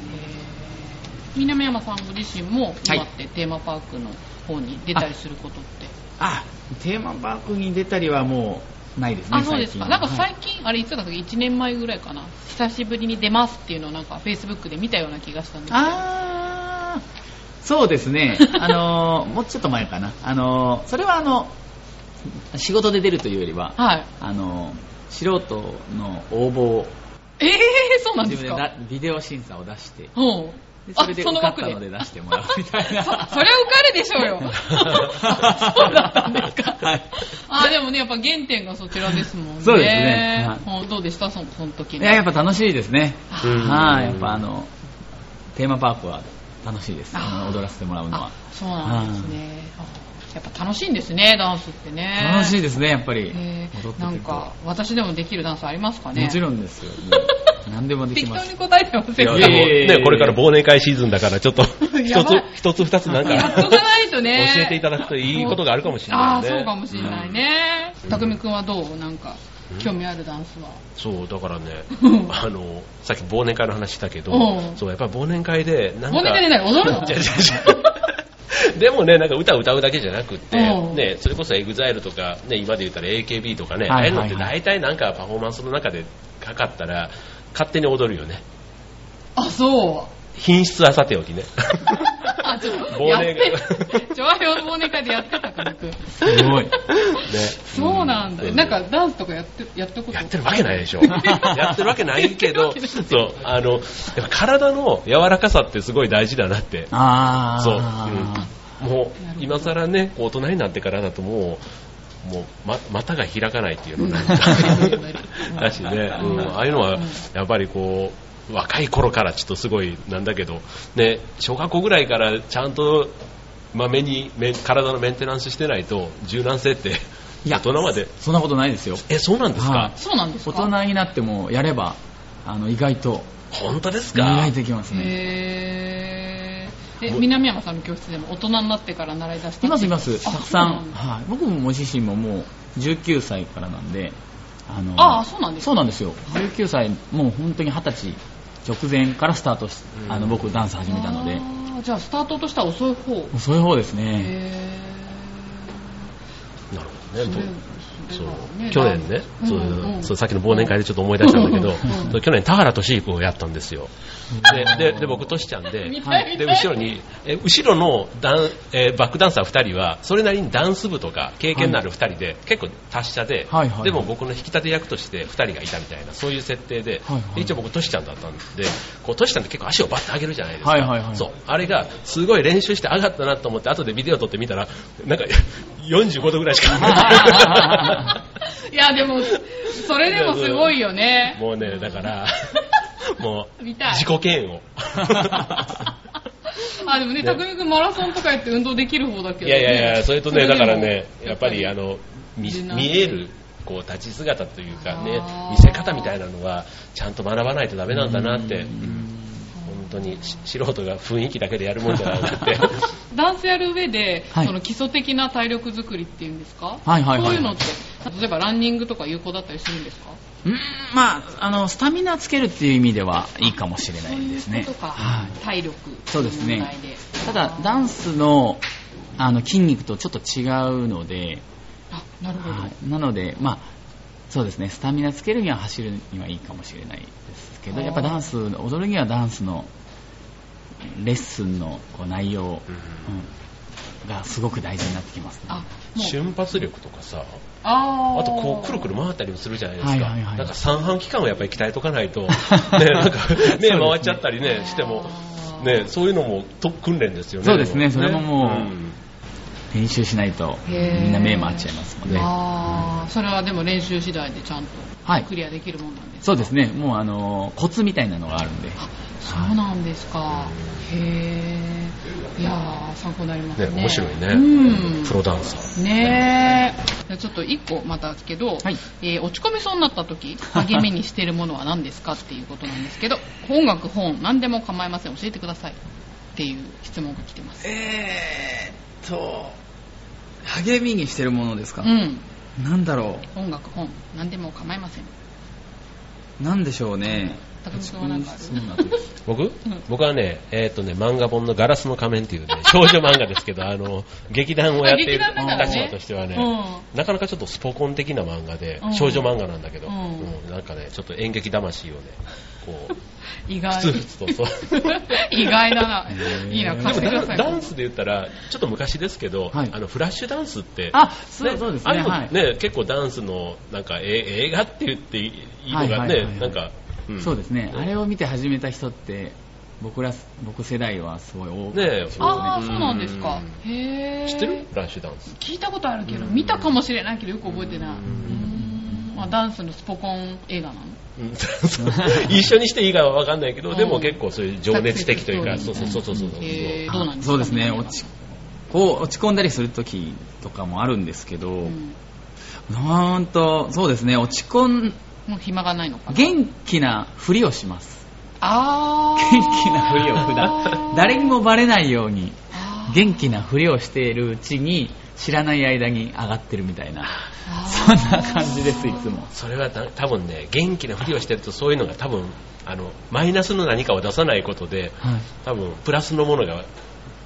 Speaker 1: 南山さんご自身も
Speaker 3: はい
Speaker 1: 今ってテーマパークの方に出たりすることって？
Speaker 3: あ、テーマパークに出たりはもうないですね、
Speaker 1: あ、そうですか。なんか
Speaker 3: はい
Speaker 1: 最近、あれいつだったっけ ?1 年前ぐらいかな。久しぶりに出ますっていうのをなんか Facebook で見たような気がしたんですけど。
Speaker 3: あー、そうですね。あのー、もうちょっと前かな。あのー、それはあの、仕事で出るというよりは、
Speaker 1: はい。
Speaker 3: あのー、素人の応募を
Speaker 1: えー、そうなんですか
Speaker 3: ビデオ審査を出して、
Speaker 1: うん。
Speaker 3: で
Speaker 1: あ
Speaker 3: それで受かったので出してもらうみたいな。
Speaker 1: そ、それは受かるでしょうよ。そうだったんですか。
Speaker 3: はい
Speaker 1: あ、でもね、やっぱ原点がそちらですもんね。
Speaker 3: そうですねはい
Speaker 1: うんどうでした？そのその時
Speaker 3: いや、やっぱ楽しいですね。
Speaker 2: うん
Speaker 3: はい、やっぱあの、テーマパークは楽しいです。踊らせてもらうのは
Speaker 1: あ。そうなんですね。あやっぱ楽しいんですね、ダンスってね。
Speaker 3: 楽しいですね、やっぱり。
Speaker 1: へーなんか、私でもできるダンスありますかね？
Speaker 3: もちろんですよ。も う何でもでき
Speaker 1: 適当に。答えてません
Speaker 2: いや
Speaker 1: か
Speaker 3: いやいや
Speaker 2: ね、これから忘年会シーズンだから、ちょっと、一つ
Speaker 1: やばい、
Speaker 2: 一つ二つなんか、
Speaker 1: やっとかないとね。
Speaker 2: 教えていただくといいことがあるかもしれ
Speaker 1: ああ、
Speaker 2: ないね。
Speaker 1: そうかもしれないね。
Speaker 2: うん。
Speaker 1: たくみくんはどう？なんか
Speaker 2: うん、
Speaker 1: 興味あるダンスは？
Speaker 2: そう、だからね
Speaker 1: うん、
Speaker 2: あの、さっき忘年会の話したけど
Speaker 1: うん、
Speaker 2: そう、やっぱり忘年会で、なんか、
Speaker 1: 忘年会で何踊るの？
Speaker 2: 違う違う違うでもね、なんか歌歌うだけじゃなくって、
Speaker 1: うん。
Speaker 2: ね、それこそ EXILE とか、ね、今で言ったら AKB とかね、
Speaker 3: はい
Speaker 2: ああいうのって
Speaker 3: はいはい
Speaker 2: 大体なんかパフォーマンスの中でかかったら、勝手に踊るよね。
Speaker 1: あ、そう。
Speaker 2: 品質はさておきね。
Speaker 1: あ、あ、ちょっと、
Speaker 2: 忘年会
Speaker 1: やって調和表の忘年会でやってたか、僕。
Speaker 3: すごい。
Speaker 2: ね。
Speaker 1: そうなんだ。
Speaker 2: う
Speaker 1: なんか、ダンスとかやって、やったこと？
Speaker 2: やってるわけないでしょ。やってるわけないけど、そう、あの、やっぱ体の柔らかさってすごい大事だなって。
Speaker 3: あー。
Speaker 2: そう。うん、もう、今更ね、こう大人になってからだともう、もう、ま、股が開かないっていうの。なん。か だしね、うん、ああいうのは、やっぱりこう、若い頃からちょっとすごいなんだけど、ね、小学校ぐらいからちゃんと、まめにめ体のメンテナンスしてないと、柔軟性って、
Speaker 3: いや
Speaker 2: 大人まで。
Speaker 3: そんなことないですよ。
Speaker 2: え、そうなんですか、
Speaker 3: はい。
Speaker 1: そうなんです
Speaker 3: 大
Speaker 1: か
Speaker 3: 人になってもやれば、あの、意外と、
Speaker 2: 本当です
Speaker 3: 意
Speaker 2: か
Speaker 3: 外といきますね。
Speaker 1: え、南山さんの教室でも大人になってから習い出した
Speaker 3: いますいます。
Speaker 1: あ
Speaker 3: たくさん。
Speaker 1: んだ
Speaker 3: はい。僕も自身ももう19歳からなんで、あの
Speaker 1: ああそうなんですか？
Speaker 3: そうなんですよ。19歳、もう本当に20歳直前からスタートし
Speaker 2: うん
Speaker 3: あの、僕ダンス始めたので、
Speaker 1: じゃあ、スタートとしては遅い方。
Speaker 3: うそういう方ですね。
Speaker 1: へ
Speaker 2: なるほどね。
Speaker 1: ー
Speaker 2: そう。
Speaker 1: ね
Speaker 2: 去年ね、
Speaker 1: うん
Speaker 2: そうさっきの忘年会でちょっと思い出したんだけど、
Speaker 1: うん
Speaker 2: 去年田原俊彦をやったんですよ。で、でで僕、トシちゃんで、で、後ろに、え後ろのダン、えーバックダンサー2人は、それなりにダンス部とか経験のある2人で、結構達者で、
Speaker 3: はいはい
Speaker 2: でも僕の引き立て役として2人がいたみたいな、そういう設定で、
Speaker 3: はいはい。
Speaker 2: で一応僕、トシちゃんだったんで、こうトシちゃんって結構足をバッと上げるじゃないですか。
Speaker 3: はいはいはい。
Speaker 2: そう。あれが、すごい練習して上がったなと思って、後でビデオ撮ってみたら、なんか、45度ぐらいしか い。
Speaker 1: いや、でも、それでもすごいよね。
Speaker 2: もうね、だから、もう、自己嫌悪。
Speaker 1: あ、でもね、
Speaker 2: ね。
Speaker 1: たくみくんマラソンとかやって運動できる方だけど、
Speaker 2: いやいやいや、それとね、だからね、やっぱりあの、見える、こう、立ち姿というかね見せ方みたいなのは、ちゃんと学ばないとダメなんだなって、本当にし素人が雰囲気だけでやるもんじゃなくて、
Speaker 1: ダンスやる上で、
Speaker 3: はい。
Speaker 1: その基礎的な体力作りっていうんですか、
Speaker 3: はいはいはい
Speaker 1: そういうのって、例えばランニングとか有効だったりするんですか？
Speaker 3: うーん、まあ、あの、スタミナつけるっていう意味ではいいかもしれないですね。
Speaker 1: そうい
Speaker 3: はい。
Speaker 1: 体力
Speaker 3: そうですね。ただ、ダンスの、あの、筋肉とちょっと違うので、
Speaker 1: あ、なるほど。
Speaker 3: はい、なので、まあ、そうですね、スタミナつけるには走るにはいいかもしれないですけど、やっぱダンス、踊るにはダンスのレッスンのこう内容、
Speaker 2: うん。
Speaker 3: うんがすごく大事になってきますね。
Speaker 1: あ、
Speaker 2: 瞬発力とかさ、
Speaker 1: あ
Speaker 2: とこう、くるくる回ったりもするじゃないですか。
Speaker 3: はいはいはい。
Speaker 2: なんか三半規管をやっぱり鍛えとかないと、ね、なんか目回っちゃったりね、しても、ね、そういうのもと訓練ですよね。
Speaker 3: そうですね。それももう
Speaker 2: うん
Speaker 3: 練習しないとみんな目回っちゃいますので、
Speaker 1: あーそれはでも練習次第でちゃんと
Speaker 3: はい
Speaker 1: クリアできるもんなんですか、
Speaker 3: そうですね、もうあのコツみたいなのがあるんで、
Speaker 1: あそうなんですか。へえ。いやー、参考になりますね。
Speaker 2: ね、面白いね。
Speaker 1: うん。
Speaker 2: プロダンサー。
Speaker 1: ねえ。ちょっと一個またですけど、
Speaker 3: はい
Speaker 1: えー落ち込みそうになった時、励みにしてるものは何ですかっていうことなんですけど、音楽、本、何でも構いません。教えてください。っていう質問が来てます。
Speaker 3: えーっと、励みにしてるものですか、
Speaker 1: うん。
Speaker 3: なんだろ
Speaker 1: 音楽、本、何でも構いません。
Speaker 3: う、なんでしょうね、
Speaker 2: 僕、僕はね、えーっとね、漫画本のガラスの仮面っていうね、少女漫画ですけど、あの、劇団をやっている立場としてはね、
Speaker 1: う
Speaker 2: なかなかちょっとスポコン的な漫画で
Speaker 1: うん、
Speaker 2: 少女漫画なんだけど、
Speaker 1: うん。
Speaker 2: うん。なんかね、ちょっと演劇魂をね、こう、
Speaker 1: 意外。
Speaker 2: ふつふつとそう。
Speaker 1: 意外だな。いいな、
Speaker 2: でも
Speaker 1: 貸してください。
Speaker 2: ダンスで言ったら、ちょっと昔ですけど、
Speaker 3: はい。
Speaker 2: あのフラッシュダンスって、
Speaker 3: あそうそうですね。
Speaker 2: ああいうの
Speaker 3: はい。
Speaker 2: ね結構ダンスのなんかえ映画って言っていいのがね、
Speaker 3: はいはいはいはい。
Speaker 2: なんか、ん。
Speaker 3: そうですね、あれを見て始めた人って、僕ら、僕世代はすごい多く
Speaker 2: ね。え。
Speaker 1: ああ、
Speaker 2: うん
Speaker 1: そうなんですか。へえ。
Speaker 2: 知ってる？フラッシュダンス。
Speaker 1: 聞いたことあるけど、見たかもしれないけどよく覚えてない。うーん。まあ、ダンスのスポコン映画なの？
Speaker 2: 一緒にしていいかは分かんないけど、でも結構そういう情熱的というか、
Speaker 1: そ
Speaker 2: そううそうそうそうそう。
Speaker 3: そう。ですね、落ちこう落ち込んだりする時とかもあるんですけど、
Speaker 1: うん。
Speaker 3: なんと、そうですね、落ち込ん、
Speaker 1: もう暇がないのかな？
Speaker 3: 元気なふりをします。
Speaker 1: あー。
Speaker 3: 元気なふりを普段、誰にもバレないように、元気なふりをしているうちに、知らない間に上がってるみたいな、
Speaker 1: あ
Speaker 3: そん
Speaker 1: ー
Speaker 3: な感じです、いつも。
Speaker 2: それはた多分ね、元気なふりをしてるとそういうのが多分、あの、マイナスの何かを出さないことで、
Speaker 3: はい。
Speaker 2: 多分プラスのものが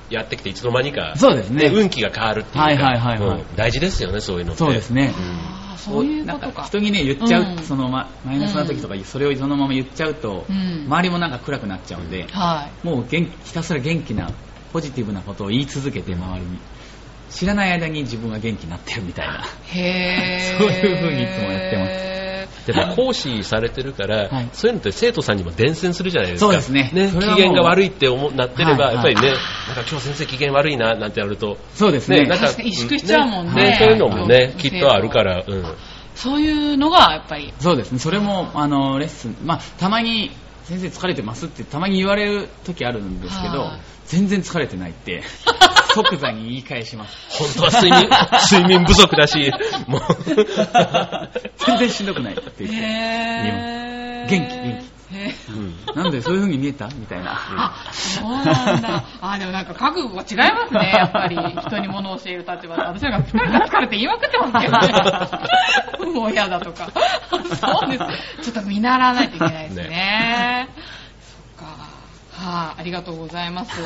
Speaker 2: やってきていつの間にか、
Speaker 3: そうですね。
Speaker 2: 運気が変わるっていうか、
Speaker 3: はいはいはいはい。
Speaker 2: うん。大事ですよね、そういうのって。
Speaker 3: そうですね。
Speaker 1: あーそういう
Speaker 3: なん
Speaker 1: ことか。
Speaker 3: 人にね、言っちゃう、
Speaker 1: うん。
Speaker 3: そのママイナスな時とか、それをそのまま言っちゃうと、
Speaker 1: うん。
Speaker 3: 周りもなんか暗くなっちゃうんで、
Speaker 1: はい。
Speaker 3: もう元気ひたすら元気なポジティブなことを言い続けて周りに知らない間に自分が元気になってるみたいな。
Speaker 1: へー。
Speaker 3: そういう風にいつもやってます。
Speaker 2: でも講師されてるから、
Speaker 3: はい。
Speaker 2: そういうのって生徒さんにも伝染するじゃないですか。
Speaker 3: そうですね。それはもう
Speaker 2: 機嫌が悪いって思なってれば、
Speaker 3: はい
Speaker 2: やっぱりね、なんか今日先生機嫌悪いな、なんてやると、
Speaker 3: そうですね。
Speaker 2: なんか
Speaker 1: 萎縮しちゃうもんね
Speaker 2: そういうのもね
Speaker 1: う、ん。
Speaker 2: きっとあるから、うん。
Speaker 1: そういうのがやっぱり、
Speaker 3: そうですね。それもあのレッスン。まあたまに先生疲れてますってたまに言われる時あるんですけど
Speaker 1: はい
Speaker 3: 全然疲れてないって 即座に言い返します
Speaker 2: 本当は睡眠、睡眠不足だし、もう。
Speaker 3: 全然しんどくないって言って。元気元
Speaker 1: へー
Speaker 2: うん
Speaker 3: なんでそういう風に見えた？みたいな
Speaker 1: あ、そうなんだ。あ、でもなんか覚悟が違いますね、やっぱり。人に物を教える立場で。私なんか疲れた疲れて言いまくってますけどね。もう嫌だとか。そうです。ちょっと見習わないといけないですね。そっか。はい、あ、りがとうございます。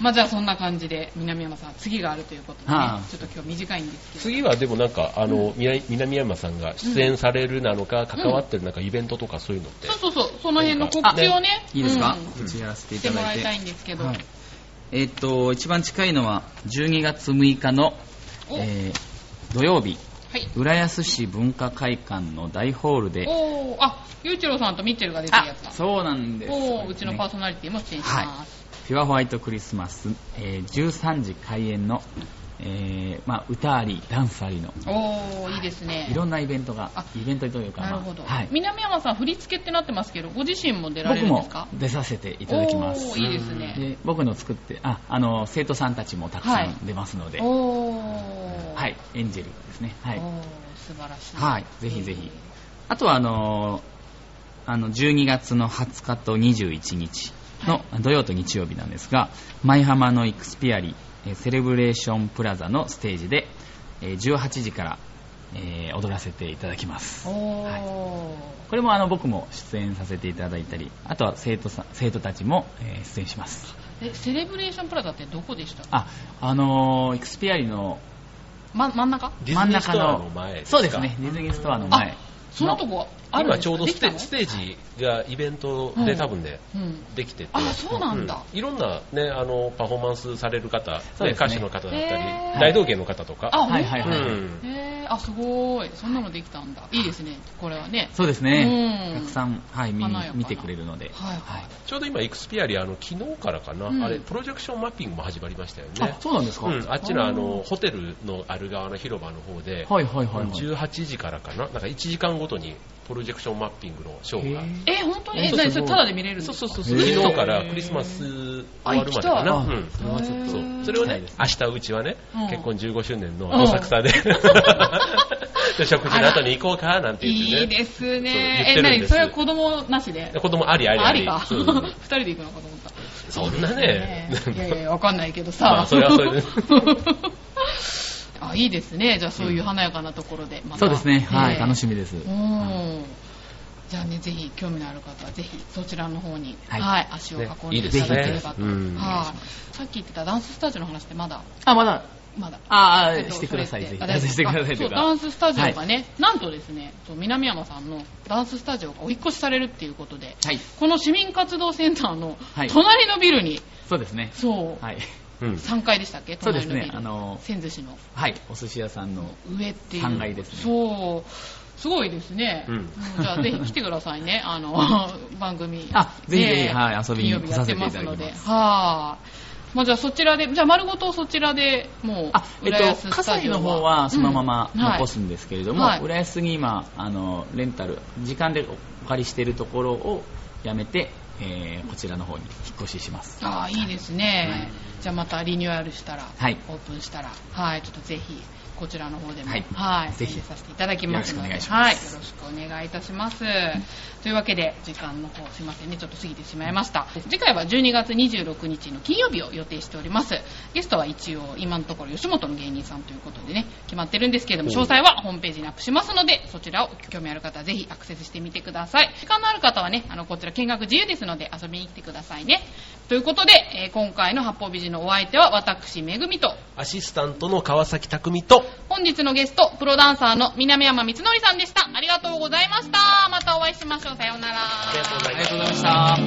Speaker 1: まあじゃあそんな感じで、南山さん、次があるということでね
Speaker 3: はあ、
Speaker 1: ちょっと今日短いんですけど。
Speaker 2: 次はでもなんか、あの、みな南山さんが出演されるなのか、関わってるなんかイベントとかそういうのって。
Speaker 1: そうそうそう、その辺の告知をね、
Speaker 3: いいですか、
Speaker 1: うん。
Speaker 3: やらせてい
Speaker 1: して
Speaker 3: ただいて
Speaker 1: もらいたいんですけど。
Speaker 3: はい。えーっと一番近いのは12月6日の、
Speaker 1: お。
Speaker 3: えー土曜日。
Speaker 1: はい。
Speaker 3: 浦安市文化会館の大ホールで。
Speaker 1: おー、あ、ゆういちろうさんとミッチェルが出てるやつだ。
Speaker 3: そうなんです
Speaker 1: おー、うちのパー
Speaker 3: ね
Speaker 1: ソナリティも出演します。
Speaker 3: ピュアホワイトクリスマス、えー13時開演の、えーまあ、歌ありダンスありの
Speaker 1: おー、いいですね。
Speaker 3: いろんなイベントが
Speaker 1: あ
Speaker 3: イベントというか
Speaker 1: なるほど。
Speaker 3: まあはい、
Speaker 1: 南山さん、振り付けってなってますけど、ご自身も出られ
Speaker 3: 僕も
Speaker 1: るんですか？
Speaker 3: 出させていただきます
Speaker 1: いいですね。
Speaker 3: で僕の作ってああの生徒さんたちもたくさ
Speaker 1: はい
Speaker 3: ん出ますので、
Speaker 1: おー。
Speaker 3: はい、エンジェルですね。はい。
Speaker 1: 素晴らしい。
Speaker 3: はい、ぜひぜひ。あとは、あのーあの、12月の20日と21日の土曜と日曜日なんですが、舞浜のイクスピアリえーセレブレーションプラザのステージで、えー18時から、えー踊らせていただきます。はいこれもあの僕も出演させていただいたり、あとは生徒さん生徒たちも、えー出演します。
Speaker 1: え、セレブレーションプラザってどこでした？
Speaker 3: あ、あのーイクスピアリの
Speaker 1: ま、真ん中？
Speaker 2: ディズニーストアの前ですか？
Speaker 3: そうですね、ディズニーストアの前。
Speaker 1: そのとこあるんです
Speaker 2: 今ちょうどステステージがイベントで多分ね、
Speaker 1: うん。
Speaker 2: できてて、
Speaker 1: あそうなんだ。
Speaker 2: いろんな、ね、あのパフォーマンスされる方、ね歌手の方だったり大道芸の方とか、
Speaker 1: あ、
Speaker 3: はいはいはい。
Speaker 2: うん。
Speaker 1: へー、あ、すごい。そんなのできたんだ。いいですね、これはね。
Speaker 3: そうですね。
Speaker 1: うん。
Speaker 3: たくさん、はい、見見てくれるので。
Speaker 1: はいはい。
Speaker 2: ちょうど今、エクスピアリあの昨日からかな、
Speaker 1: うん。
Speaker 2: あれプロジェクションマッピングも始まりましたよね。
Speaker 3: あ、。そうなんですか、
Speaker 2: うん、あっちのあの
Speaker 3: あ
Speaker 2: ホテルのある側の広場の方で、
Speaker 3: はいはいはいはい。
Speaker 2: 18時からかな、なんか1時間ごとにプロジェクションマッピングのショー。が。
Speaker 1: え、本当に？え、
Speaker 3: そう。
Speaker 1: 何それタダで見れるんですか？
Speaker 2: そうそうそう昨日からクリスマス終わるまでかな。
Speaker 3: あ
Speaker 2: うん
Speaker 3: それはちょっと
Speaker 2: そう。それをね、明日うちはね、
Speaker 1: うん。
Speaker 2: 結婚15周年の
Speaker 1: うん。
Speaker 2: 浅草で、で。食事の後に行こうかなんて言ってね。
Speaker 1: いいですね。え、
Speaker 2: ってるんです。
Speaker 1: 何？それは子供なしで？
Speaker 2: で子供ありあり
Speaker 1: あり。か。
Speaker 2: そう
Speaker 1: 二人で行くのかと思った。
Speaker 2: そんなね。
Speaker 1: いやいや、わかんないけどさ。
Speaker 2: まあそれはそれで
Speaker 1: あ、いいですね。じゃあそういう華やかなところで。また
Speaker 3: そうですね。はい、楽し
Speaker 1: み。
Speaker 3: みです。
Speaker 1: うん。じゃあね、ぜひ興味のある方は、ぜひそちらの方に、は、
Speaker 3: はいい
Speaker 1: 足を運ん
Speaker 2: ね
Speaker 1: でいただければと。
Speaker 2: いいねうん
Speaker 1: はい。さっき言ってたダンススタジオの話ってまだ、
Speaker 3: あ、まだ、
Speaker 1: まだ。
Speaker 3: ああ、
Speaker 1: えっと
Speaker 3: してください、ぜひ。してくださいと
Speaker 1: そ
Speaker 3: いう。
Speaker 1: ダンススタジオがね、なんとですね、南山さんのダンススタジオがお引っ越しされるっていうことで、
Speaker 3: はい。
Speaker 1: この市民活動センターの
Speaker 3: はい
Speaker 1: 隣のビルに、
Speaker 3: そうですね。
Speaker 1: そう、
Speaker 3: はい。
Speaker 2: うん
Speaker 1: 3階でしたっけ？
Speaker 3: そうですね。あの
Speaker 1: 千寿司の
Speaker 3: はい。お寿司屋さんの。
Speaker 1: 上っていう。
Speaker 3: 3階ですね
Speaker 1: そう。すごいですね。
Speaker 2: うん
Speaker 1: うんじゃあぜひ来てくださいね。あの、番組。
Speaker 3: あぜひぜひ
Speaker 1: ね
Speaker 3: はい遊びに
Speaker 1: 金曜日やってますので。
Speaker 3: 来させていただきます
Speaker 1: はい。まあじゃあそちらで、じゃあ丸ごとそちらでもう、
Speaker 3: あ、え
Speaker 1: 浦安
Speaker 3: っと、葛西の方はそのまま残すんですけれども、
Speaker 1: はい
Speaker 3: 浦安に今、あの、レンタル、時間でお借りしているところをやめて、えーこちらの方に引っ越しします。
Speaker 1: ああ、いいですね。
Speaker 3: はい
Speaker 1: じゃあまたリニューアルしたら、
Speaker 3: はい
Speaker 1: オープンしたら、はい、ちょっとぜひ、こちらの方でも、
Speaker 3: はい
Speaker 1: はい、
Speaker 3: ぜひ
Speaker 1: させていただきますので、
Speaker 3: よろしくお願いします
Speaker 1: はい、よろしくお願いいたします。というわけで、時間の方、すいませんね、ちょっと過ぎてしまいました。次回は12月26日の金曜日を予定しております。ゲストは一応、今のところ吉本の芸人さんということでね、決まってるんですけれども、詳細はホームページにアップしますので、そちらを興味ある方はぜひアクセスしてみてください。時間のある方はね、あの、こちら見学自由ですので遊びに来てくださいね。ということで、えー、今回の八方美人のお相手は私、めぐみと、
Speaker 2: アシスタントの川崎匠と、
Speaker 1: 本日のゲスト、プロダンサーの南山光則さんでした。ありがとうございました。またお会いしましょう。さようなら。
Speaker 3: ありがとうございました。